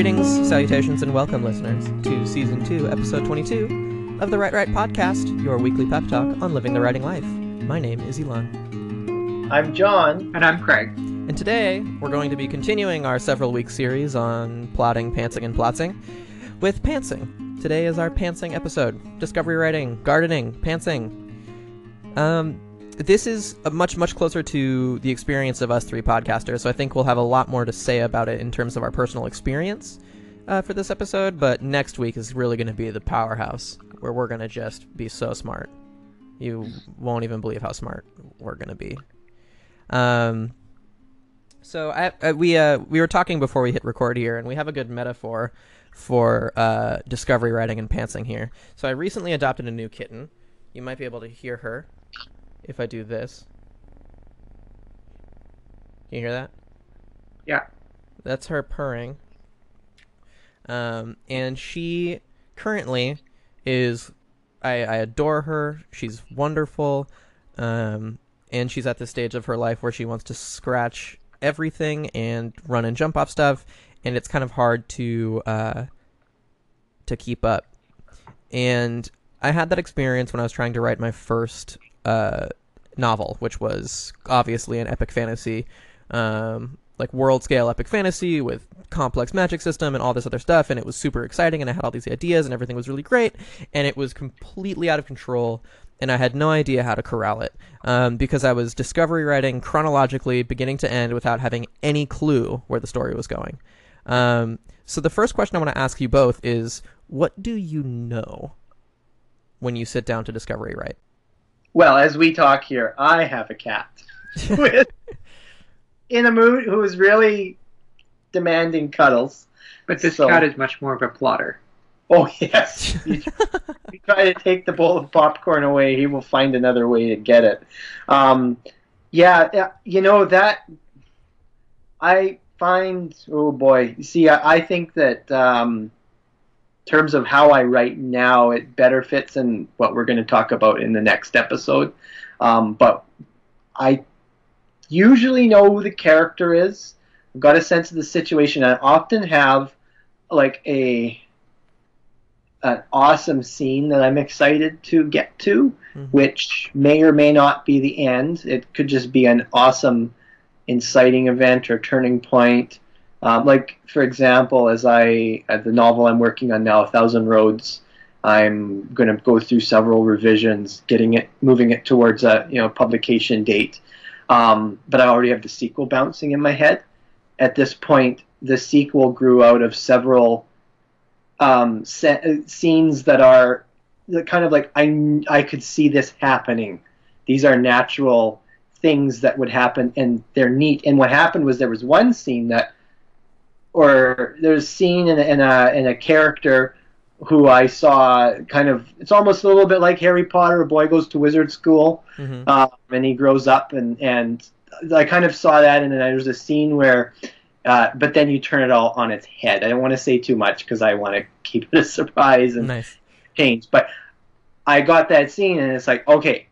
Greetings, salutations, and welcome, listeners, to Season 2, Episode 22 of the Write Right Podcast, your weekly pep talk on living the writing life. My name is Elon. I'm John. And I'm Craig. And today, we're going to be continuing our several week series on plotting, pantsing, and plotsing with pantsing. Today is our pantsing episode discovery writing, gardening, pantsing. Um, this is a much much closer to the experience of us three podcasters so i think we'll have a lot more to say about it in terms of our personal experience uh, for this episode but next week is really going to be the powerhouse where we're going to just be so smart. You won't even believe how smart we're going to be. Um, so I, I, we uh, we were talking before we hit record here and we have a good metaphor for uh, discovery writing and pantsing here. So i recently adopted a new kitten. You might be able to hear her if I do this. Can you hear that? Yeah. That's her purring. Um, and she currently is. I, I adore her. She's wonderful. Um, and she's at the stage of her life where she wants to scratch everything and run and jump off stuff, and it's kind of hard to uh, to keep up. And I had that experience when I was trying to write my first uh, novel, which was obviously an epic fantasy, um, like world scale epic fantasy with complex magic system and all this other stuff, and it was super exciting, and I had all these ideas, and everything was really great, and it was completely out of control. And I had no idea how to corral it um, because I was discovery writing chronologically, beginning to end, without having any clue where the story was going. Um, so the first question I want to ask you both is, what do you know when you sit down to discovery write? Well, as we talk here, I have a cat with, in a mood who is really demanding cuddles. But this so, cat is much more of a plotter. Oh yes, you, you try to take the bowl of popcorn away, he will find another way to get it. Um, yeah, you know that I find. Oh boy, see, I, I think that. Um, terms of how I write now, it better fits in what we're going to talk about in the next episode. Um, but I usually know who the character is. I've got a sense of the situation. I often have like a an awesome scene that I'm excited to get to, mm-hmm. which may or may not be the end. It could just be an awesome inciting event or turning point. Um, like for example, as I uh, the novel I'm working on now, A Thousand Roads, I'm going to go through several revisions, getting it, moving it towards a you know publication date. Um, but I already have the sequel bouncing in my head. At this point, the sequel grew out of several um, se- scenes that are kind of like I I could see this happening. These are natural things that would happen, and they're neat. And what happened was there was one scene that or there's a scene in a, in a in a character who I saw kind of it's almost a little bit like Harry Potter. A boy goes to wizard school, mm-hmm. um, and he grows up, and and I kind of saw that, and then there's a scene where. Uh, but then you turn it all on its head. I don't want to say too much because I want to keep it a surprise and nice. change. But I got that scene, and it's like, okay,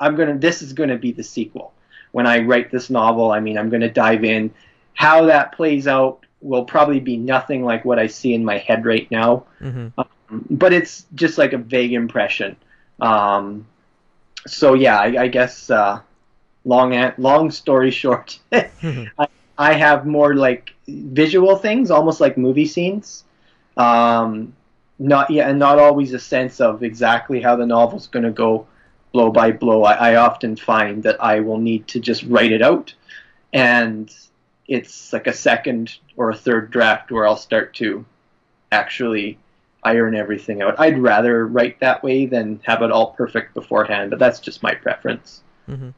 I'm gonna. This is gonna be the sequel. When I write this novel, I mean, I'm gonna dive in. How that plays out will probably be nothing like what I see in my head right now. Mm-hmm. Um, but it's just like a vague impression. Um, so yeah, I, I guess uh, long long story short, I, I, have more like visual things, almost like movie scenes. Um, not yeah, and not always a sense of exactly how the novel's going to go blow by blow. I, I often find that I will need to just write it out and it's like a second or a third draft where I'll start to actually iron everything out. I'd rather write that way than have it all perfect beforehand, but that's just my preference. Mm-hmm.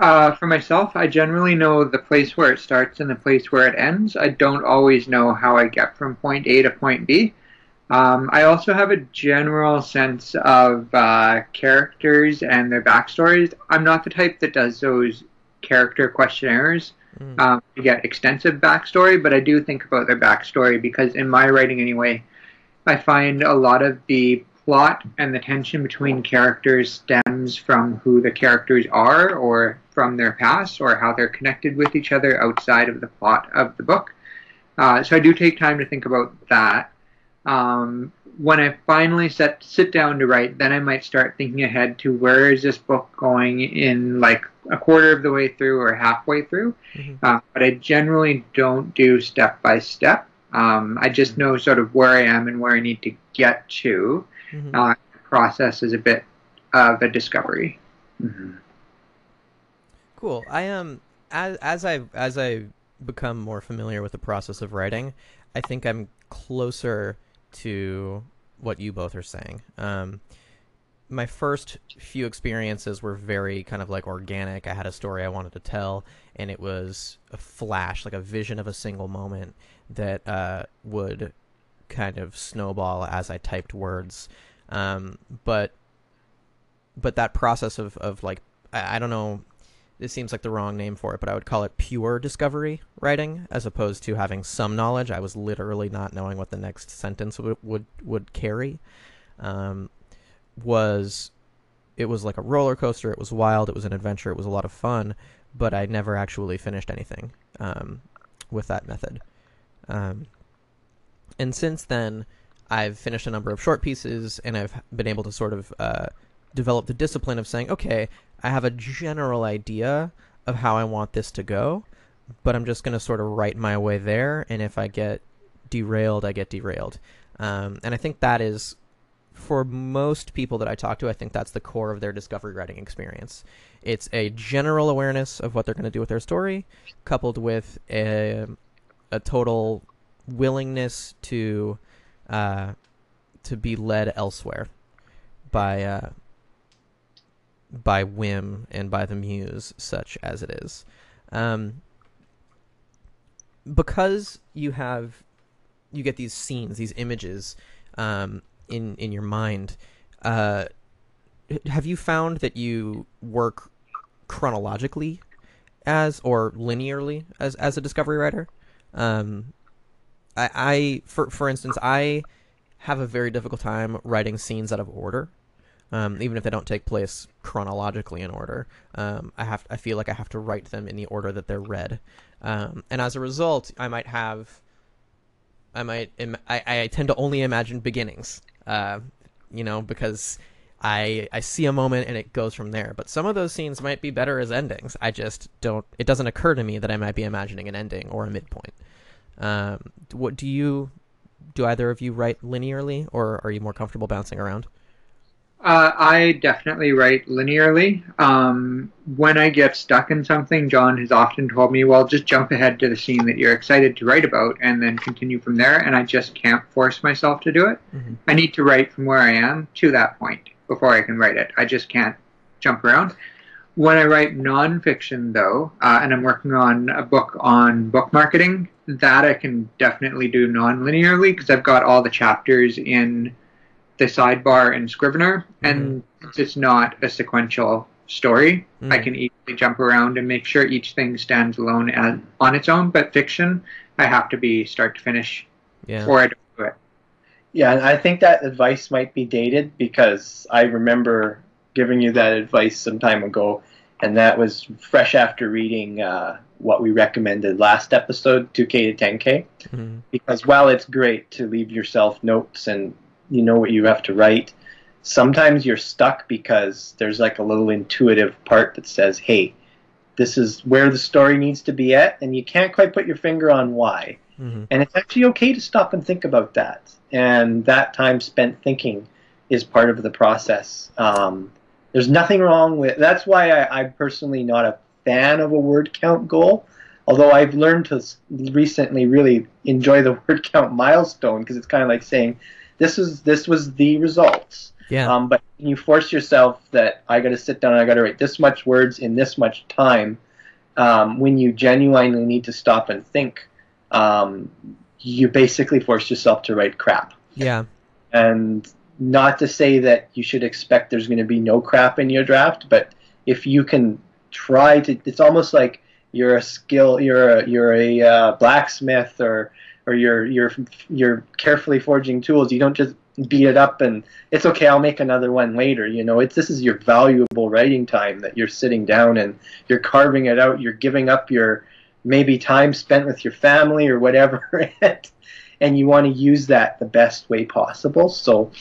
Uh, for myself, I generally know the place where it starts and the place where it ends. I don't always know how I get from point A to point B. Um, I also have a general sense of uh, characters and their backstories. I'm not the type that does those character questionnaires mm. um, to get extensive backstory, but I do think about their backstory because in my writing anyway, I find a lot of the plot and the tension between characters stems from who the characters are or from their past or how they're connected with each other outside of the plot of the book. Uh, so I do take time to think about that. Um, when I finally set sit down to write, then I might start thinking ahead to where is this book going in like a quarter of the way through or halfway through. Mhm. Uh, but I generally don't do step by step. Um, I just know sort of where I am and where I need to get to. Mhm. Uh, the process is a bit of a discovery. Cool. I am um, as as I as I become more familiar with the process of writing, I think I'm closer to what you both are saying. Um, my first few experiences were very kind of like organic. I had a story I wanted to tell, and it was a flash, like a vision of a single moment that uh, would kind of snowball as I typed words. Um, but but that process of, of like I, I don't know this seems like the wrong name for it, but I would call it pure discovery writing as opposed to having some knowledge. I was literally not knowing what the next sentence would would, would carry. Um, was it was like a roller coaster. It was wild. It was an adventure. It was a lot of fun, but I never actually finished anything um, with that method. Um, and since then, I've finished a number of short pieces, and I've been able to sort of uh, develop the discipline of saying, okay, I have a general idea of how I want this to go, but I'm just going to sort of write my way there, and if I get derailed, I get derailed. Um, and I think that is, for most people that I talk to, I think that's the core of their discovery writing experience. It's a general awareness of what they're going to do with their story, coupled with a, a total willingness to uh, to be led elsewhere by uh, by whim and by the muse, such as it is. Um, because you have you get these scenes, these images um, in in your mind. Uh, have you found that you work chronologically as or linearly as as a discovery writer? Um, I, I for for instance, I have a very difficult time writing scenes out of order um, even if they don't take place chronologically in order. Um, I have I feel like I have to write them in the order that they're read, um, and as a result, I might have I might Im- I, I tend to only imagine beginnings, uh, you know, because I I see a moment and it goes from there. But some of those scenes might be better as endings. I just don't. It doesn't occur to me that I might be imagining an ending or a midpoint. Um, what do you? Do either of you write linearly, or are you more comfortable bouncing around? Uh, I definitely write linearly. Um, when I get stuck in something, John has often told me, well, just jump ahead to the scene that you're excited to write about and then continue from there. And I just can't force myself to do it. Mhm. I need to write from where I am to that point before I can write it. I just can't jump around. When I write nonfiction, though, uh, and I'm working on a book on book marketing, that I can definitely do non-linearly because I've got all the chapters in the sidebar in Scrivener, and since it's not a sequential story, I Mm. can easily jump around and make sure each thing stands alone as, on its own. But fiction, I have to be start to finish, Yeah. or I don't do it. Yeah, and I think that advice might be dated because I remember giving you that advice some time ago, and that was fresh after reading uh, what we recommended last episode, 2K to 10K. Mhm. Because while it's great to leave yourself notes and you know what you have to write, sometimes you're stuck because there's like a little intuitive part that says, hey, this is where the story needs to be at, and you can't quite put your finger on why. Mhm. And it's actually okay to stop and think about that. And that time spent thinking is part of the process. Um, there's nothing wrong with that's why I, I'm personally not a fan of a word count goal. Although I've learned to recently really enjoy the word count milestone because it's kind of like saying, "This is this was the results." Yeah. Um, but you force yourself that I got to sit down and I got to write this much words in this much time, um, when you genuinely need to stop and think, um, you basically force yourself to write crap. yeah. And not to say that you should expect there's going to be no crap in your draft, but if you can try to, it's almost like you're a skill, you're a you're a uh, blacksmith or or you're you're you're carefully forging tools. You don't just beat it up and it's okay. I'll make another one later. You know, it's this is your valuable writing time that you're sitting down and you're carving it out. You're giving up your maybe time spent with your family or whatever, and you want to use that the best way possible. So,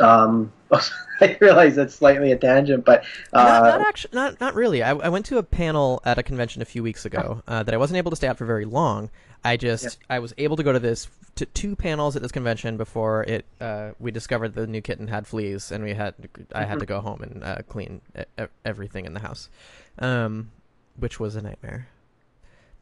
um, I realize that's slightly a tangent, but uh, not, not actually, not not really. I, I went to a panel at a convention a few weeks ago uh, that I wasn't able to stay out for very long. I just Yeah. I was able to go to this to two panels at this convention before it uh, we discovered the new kitten had fleas and we had I had to go home and uh, clean everything in the house, um, which was a nightmare.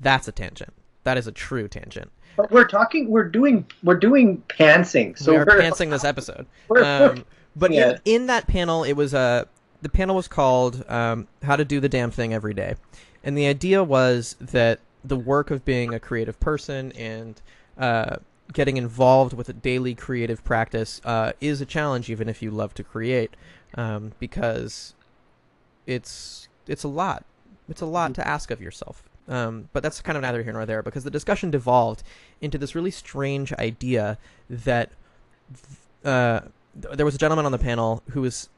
That's a tangent. That is a true tangent. but we're talking, we're doing, we're doing pantsing. So we are we're, pantsing this episode. we're- Um, but Yeah. in, in that panel, it was uh, the panel was called um, "How to Do the Damn Thing Every Day," and the idea was that the work of being a creative person and uh, getting involved with a daily creative practice uh, is a challenge, even if you love to create, um, because it's it's a lot. It's a lot to ask of yourself. Um, but that's kind of neither here nor there because the discussion devolved into this really strange idea that uh, th- there was a gentleman on the panel who was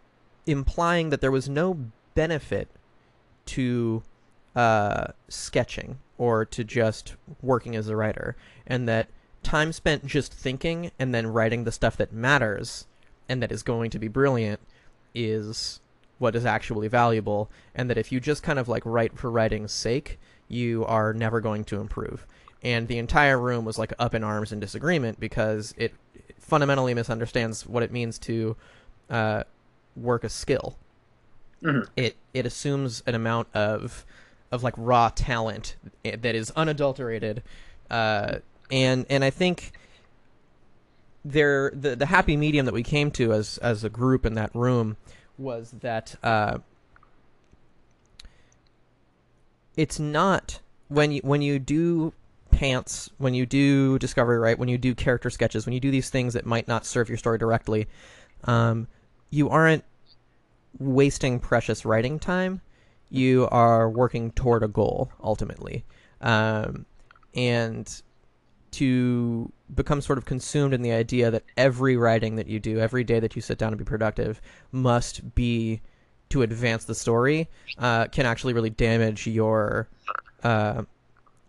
implying that there was no benefit to uh, sketching or to just working as a writer, and that time spent just thinking and then writing the stuff that matters and that is going to be brilliant is what is actually valuable, and that if you just kind of like write for writing's sake, you are never going to improve. And the entire room was like up in arms in disagreement because it fundamentally misunderstands what it means to uh, work a skill. Mhm. It it assumes an amount of of like raw talent that is unadulterated, uh, and and I think there the the happy medium that we came to as as a group in that room was that uh, it's not when you when you do pants when you do discovery right? When you do character sketches when you do these things that might not serve your story directly um, you aren't wasting precious writing time. You are working toward a goal ultimately. Um, and to become sort of consumed in the idea that every writing that you do every day that you sit down to be productive must be to advance the story uh, can actually really damage your uh,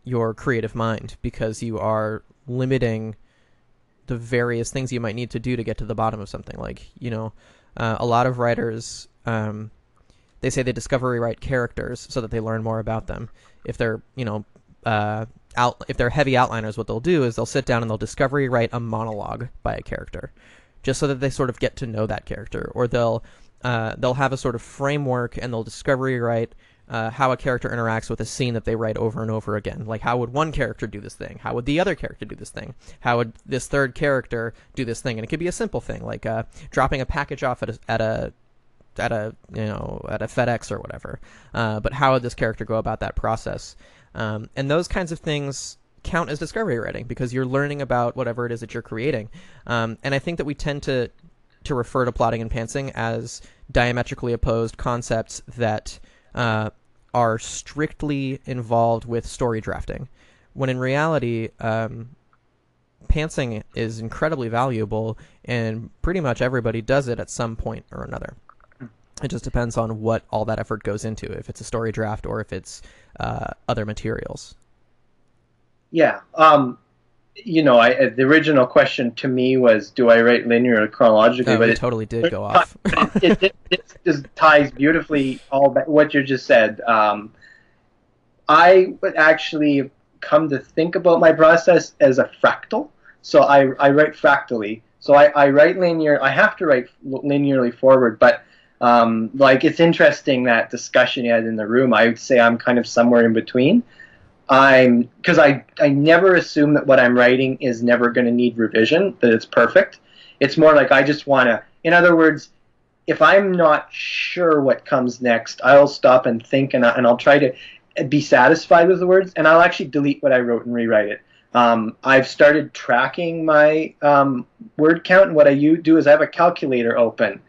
your creative mind because you are limiting the various things you might need to do to get to the bottom of something. Like you know, uh, a lot of writers um, they say they discovery write characters so that they learn more about them. If they're you know uh, out if they're heavy outliners, what they'll do is they'll sit down and they'll discovery write a monologue by a character, just so that they sort of get to know that character, or they'll uh, they'll have a sort of framework and they'll discovery write uh, how a character interacts with a scene that they write over and over again. Like, how would one character do this thing? How would the other character do this thing? How would this third character do this thing? And it could be a simple thing, like uh, dropping a package off at a, at a at a you know at a FedEx or whatever. Uh, but how would this character go about that process? Um, and those kinds of things count as discovery writing because you're learning about whatever it is that you're creating. Um, and I think that we tend to to refer to plotting and pantsing as diametrically opposed concepts that uh, are strictly involved with story drafting, when in reality, um, pantsing is incredibly valuable, and pretty much everybody does it at some point or another. It just depends on what all that effort goes into, if it's a story draft or if it's uh, other materials. Yeah. Um, you know, I, the original question to me was, do I write linear or chronologically? Uh, but it, totally did go off. it, it, it just ties beautifully all that what you just said. Um, I would actually come to think about my process as a fractal. So I, I write fractally. So I, I write linear. I have to write linearly forward, but um, like it's interesting that discussion you had in the room. I would say I'm kind of somewhere in between. I'm because I I never assume that what I'm writing is never going to need revision. That it's perfect. It's more like I just want to. In other words, if I'm not sure what comes next, I'll stop and think, and, I, and I'll try to be satisfied with the words, and I'll actually delete what I wrote and rewrite it. Um, I've started tracking my um, word count, and what I do is I have a calculator open,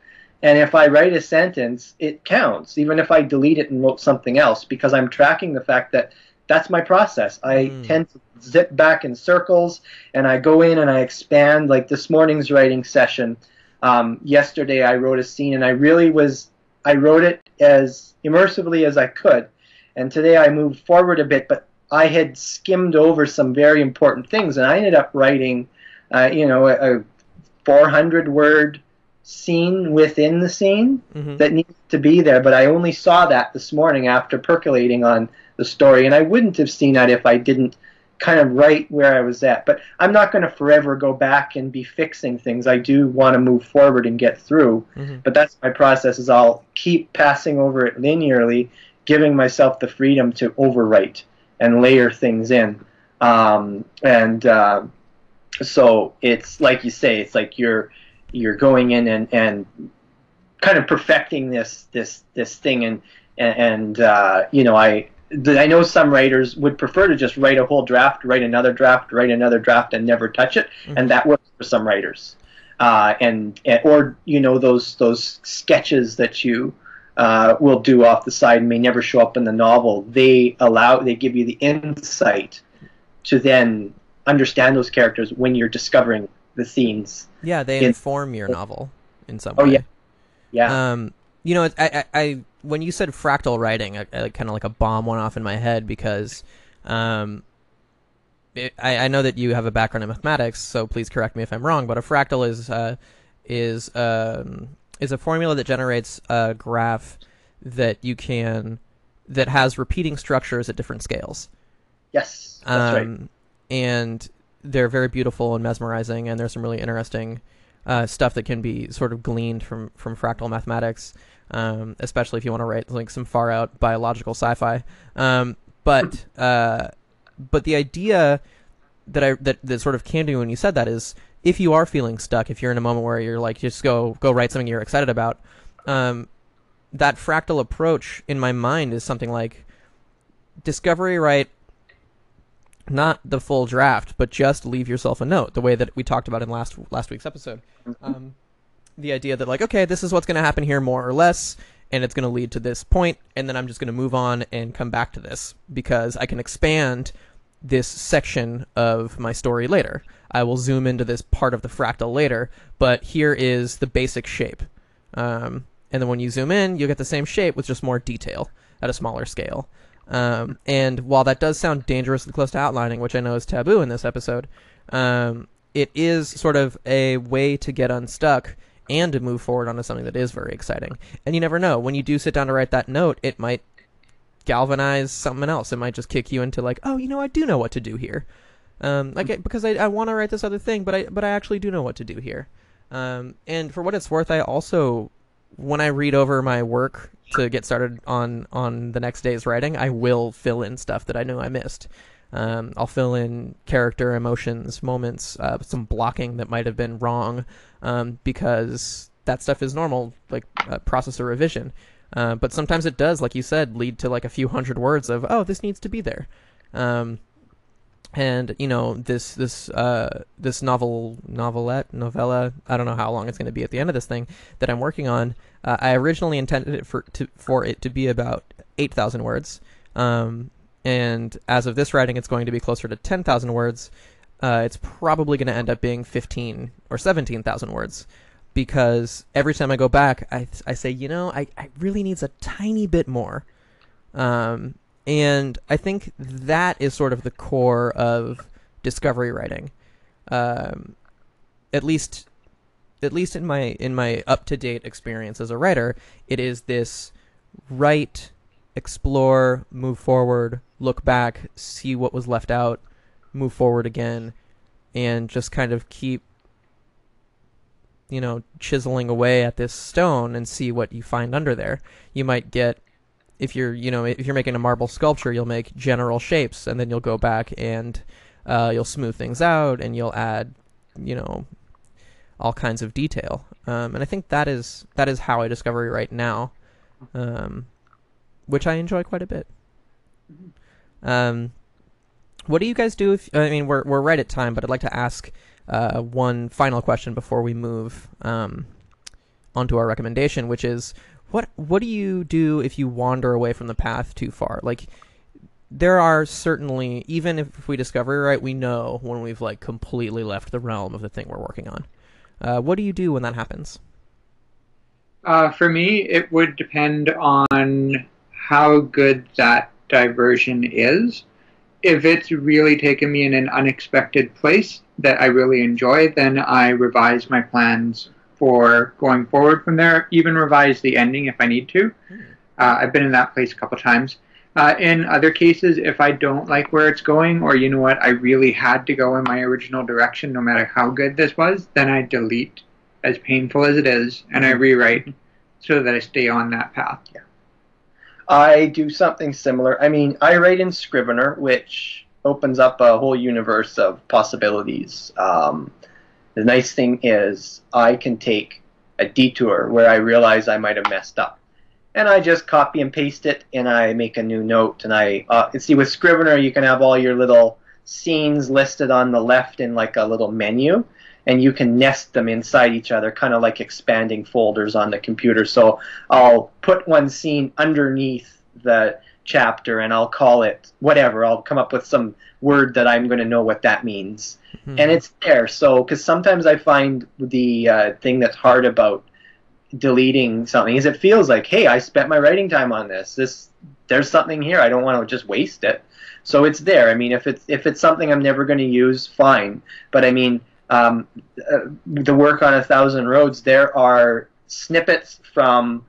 and if I write a sentence, it counts, even if I delete it and wrote something else, because I'm tracking the fact that that's my process. I Mm. tend to zip back in circles, and I go in and I expand. Like this morning's writing session, um, yesterday I wrote a scene, and I really was I wrote it as immersively as I could, and today I moved forward a bit, but I had skimmed over some very important things, and I ended up writing, uh, you know, a, a 400 word scene within the scene hmm that needs to be there. But I only saw that this morning after percolating on the story, and I wouldn't have seen that if I didn't kind of write where I was at. But I'm not going to forever go back and be fixing things. I do want to move forward and get through. hmm But that's my process. Is I'll keep passing over it linearly, giving myself the freedom to overwrite and layer things in. Um, and uh, so it's like you say, it's like you're you're going in and, and kind of perfecting this this this thing and and uh, you know I I know some writers would prefer to just write a whole draft, write another draft, write another draft, and never touch it, and that works for some writers. Uh, and, and or you know those those sketches that you uh, will do off the side may never show up in the novel. They allow they give you the insight to then understand those characters when you're discovering the scenes. Yeah, they In- inform your novel in some way. Oh, way. yeah. Yeah. Um, you know, I, I, I when you said fractal writing, I, I, kind of like a bomb went off in my head because, um, it, I, I know that you have a background in mathematics, so please correct me if I'm wrong. But a fractal is uh, is um, is a formula that generates a graph that you can that has repeating structures at different scales. yes, that's right. Um, And they're very beautiful and mesmerizing, and there's some really interesting uh, stuff that can be sort of gleaned from from fractal mathematics, um, especially if you want to write like some far out biological sci-fi. Um, but uh, but the idea that I that, that sort of came to me when you said that is if you are feeling stuck, if you're in a moment where you're like just go go write something you're excited about, um, that fractal approach in my mind is something like discovery write not the full draft, but just leave yourself a note, the way that we talked about in last last week's episode. Um, the idea that like, okay, this is what's going to happen here, more or less, and it's going to lead to this point, and then I'm just going to move on and come back to this because I can expand this section of my story later. I will zoom into this part of the fractal later, but here is the basic shape. Um, and then when you zoom in, you get the same shape with just more detail at a smaller scale. Um, and while that does sound dangerously close to outlining, which I know is taboo in this episode, um, it is sort of a way to get unstuck and to move forward onto something that is very exciting. And you never know. When you do sit down to write that note, it might galvanize something else. It might just kick you into like, oh, you know, I do know what to do here. Um, like because I, I want to write this other thing, but I but I actually do know what to do here. Um, and for what it's worth, I also when I read over my work to get started on on the next day's writing, I will fill in stuff that I know I missed. Um, I'll fill in character, emotions, moments, uh, some blocking that might have been wrong, um, because that stuff is normal, like uh, processor revision. Uh, but sometimes it does, like you said, lead to like a few hundred words of, oh, this needs to be there. Um, and you know this this uh, this novel novelette novella I don't know how long it's going to be at the end of this thing that I'm working on. Uh, I originally intended it for to, for it to be about eight thousand words, um, and as of this writing, it's going to be closer to ten thousand words. Uh, it's probably going to end up being fifteen or seventeen thousand words because every time I go back, I I say, you know, I, I really needs a tiny bit more. Um, and I think that is sort of the core of discovery writing. Um, at least, at least in my in my up to date experience as a writer, it is this write, explore, move forward, look back, see what was left out, move forward again, and just kind of keep you know chiseling away at this stone and see what you find under there. You might get if you're you know if you're making a marble sculpture, you'll make general shapes, and then you'll go back and uh, you'll smooth things out, and you'll add you know all kinds of detail. Um, and I think that is that is how I discover right now, um, which I enjoy quite a bit. Um, what do you guys do? If I mean we're we're right at time, but I'd like to ask uh, one final question before we move um, onto our recommendation, which is what what do you do if you wander away from the path too far? Like there are certainly even if we discover right, we know when we've like completely left the realm of the thing we're working on. Uh, what do you do when that happens? Uh, for me, it would depend on how good that diversion is. if it's really taken me in an unexpected place that I really enjoy, then I revise my plans for going forward from there. Even revise the ending if I need to. Uh, I've been in that place a couple times. Uh, in other cases, if I don't like where it's going, or you know what, I really had to go in my original direction, no matter how good this was, then I delete, as painful as it is, and I rewrite so that I stay on that path. Yeah. I do something similar. I mean, I write in Scrivener, which opens up a whole universe of possibilities. Um, the nice thing is, I can take a detour where I realize I might have messed up, and I just copy and paste it, and I make a new note. And I uh, see with Scrivener, you can have all your little scenes listed on the left in like a little menu, and you can nest them inside each other, kind of like expanding folders on the computer. So I'll put one scene underneath the chapter and I'll call it whatever. I'll come up with some word that I'm going to know what that means. Mhm. And it's there. So, because sometimes I find the uh, thing that's hard about deleting something is it feels like, hey, I spent my writing time on this. This there's something here. I don't want to just waste it. So it's there. I mean, if it's if it's something I'm never going to use, fine. But I mean, um, uh, the work on a thousand roads, there are snippets from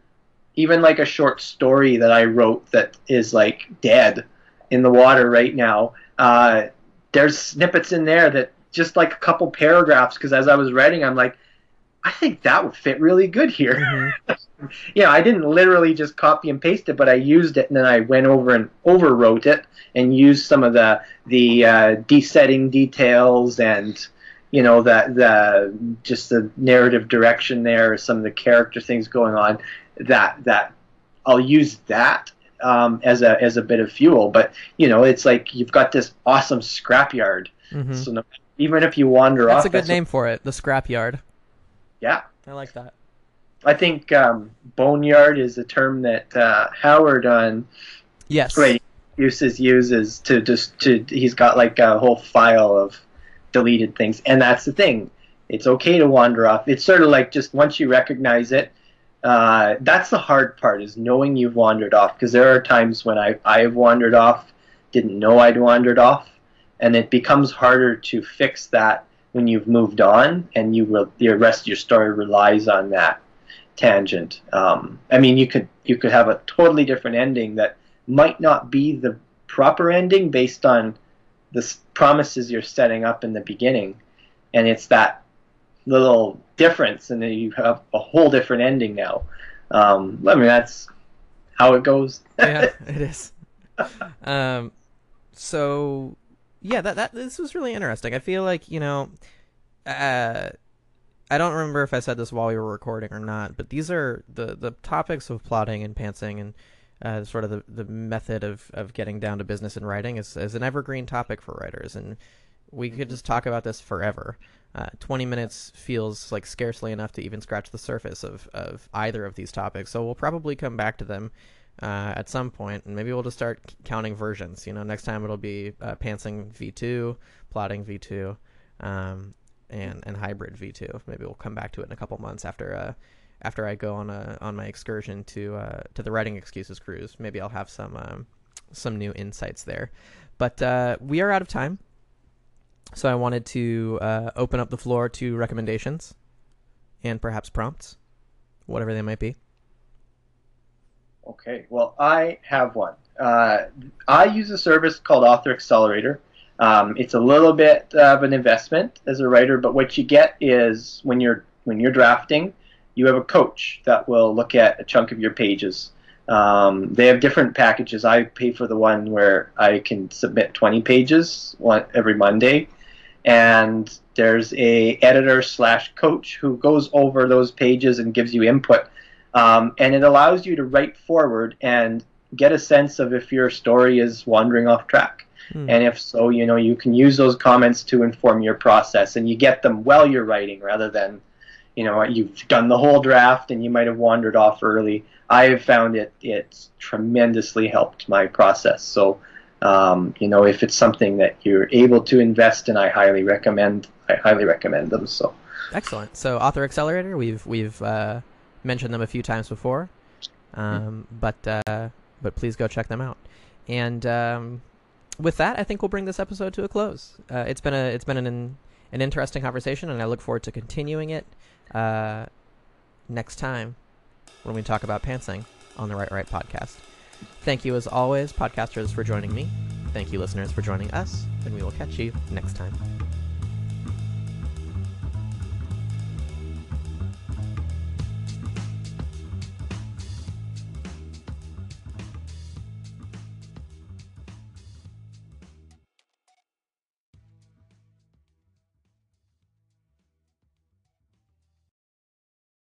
even like a short story that I wrote that is like dead in the water right now. Uh, there's snippets in there that just like a couple paragraphs because as I was writing, I'm like, I think that would fit really good here. Mhm. yeah, I didn't literally just copy and paste it, but I used it and then I went over and overwrote it and used some of the the uh, desetting details and you know the the just the narrative direction there, some of the character things going on. That that I'll use that um, as a as a bit of fuel. But you know, it's like you've got this awesome scrapyard. Mhm. So no, even if you wander That's off, that's a good name for it. The scrapyard. Yeah, I like that. I think um, boneyard is a term that uh, Howard on Yes. Great uses uses to just to he's got like a whole file of deleted things, and that's the thing. It's okay to wander off. It's sort of like just once you recognize it, uh, that's the hard part is knowing you've wandered off. Because there are times when I I've wandered off, didn't know I'd wandered off, and it becomes harder to fix that when you've moved on and you re- the rest of your story relies on that tangent. Um, I mean, you could you could have a totally different ending that might not be the proper ending based on the s- promises you're setting up in the beginning, and it's that little difference, and then you have a whole different ending now. Um, I mean, that's how it goes. yeah, it is. Um, so yeah, that that this was really interesting. I feel like you know, uh, I don't remember if I said this while we were recording or not, but these are the the topics of plotting and pantsing and uh, sort of the, the method of, of getting down to business and writing is, is an evergreen topic for writers, and we could just talk about this forever. Uh, 20 minutes feels like scarcely enough to even scratch the surface of, of either of these topics, so we'll probably come back to them uh, at some point, and maybe we'll just start counting versions. You know, next time it'll be uh, pantsing v2, plotting v2, um, and and hybrid v2. Maybe we'll come back to it in a couple months after uh, after I go on a on my excursion to uh, to the writing excuses cruise. Maybe I'll have some um, some new insights there. But uh, we are out of time, so I wanted to uh, open up the floor to recommendations and perhaps prompts, whatever they might be. Okay, well, I have one. Uh, I use a service called Author Accelerator. Um, it's a little bit of an investment as a writer, but what you get is when you're when you're drafting, you have a coach that will look at a chunk of your pages. Um, they have different packages. I pay for the one where I can submit 20 pages one, every Monday, and there's a editor slash coach who goes over those pages and gives you input um, and it allows you to write forward and get a sense of if your story is wandering off track. Hmm. And if so, you know, you can use those comments to inform your process and you get them while you're writing rather than, you know, you've done the whole draft and you might have wandered off early. I have found it it's tremendously helped my process. So, um, you know, if it's something that you're able to invest in, I highly recommend. I highly recommend them. So, Excellent. So Author Accelerator, we've we've uh, mentioned them a few times before, um, but uh, but please go check them out. And um, with that, I think we'll bring this episode to a close. Uh, it's been a it's been an an interesting conversation, and I look forward to continuing it uh, next time when we talk about pantsing on the Write Right podcast. Thank you, as always, podcasters, for joining me. Thank you, listeners, for joining us, and we will catch you next time.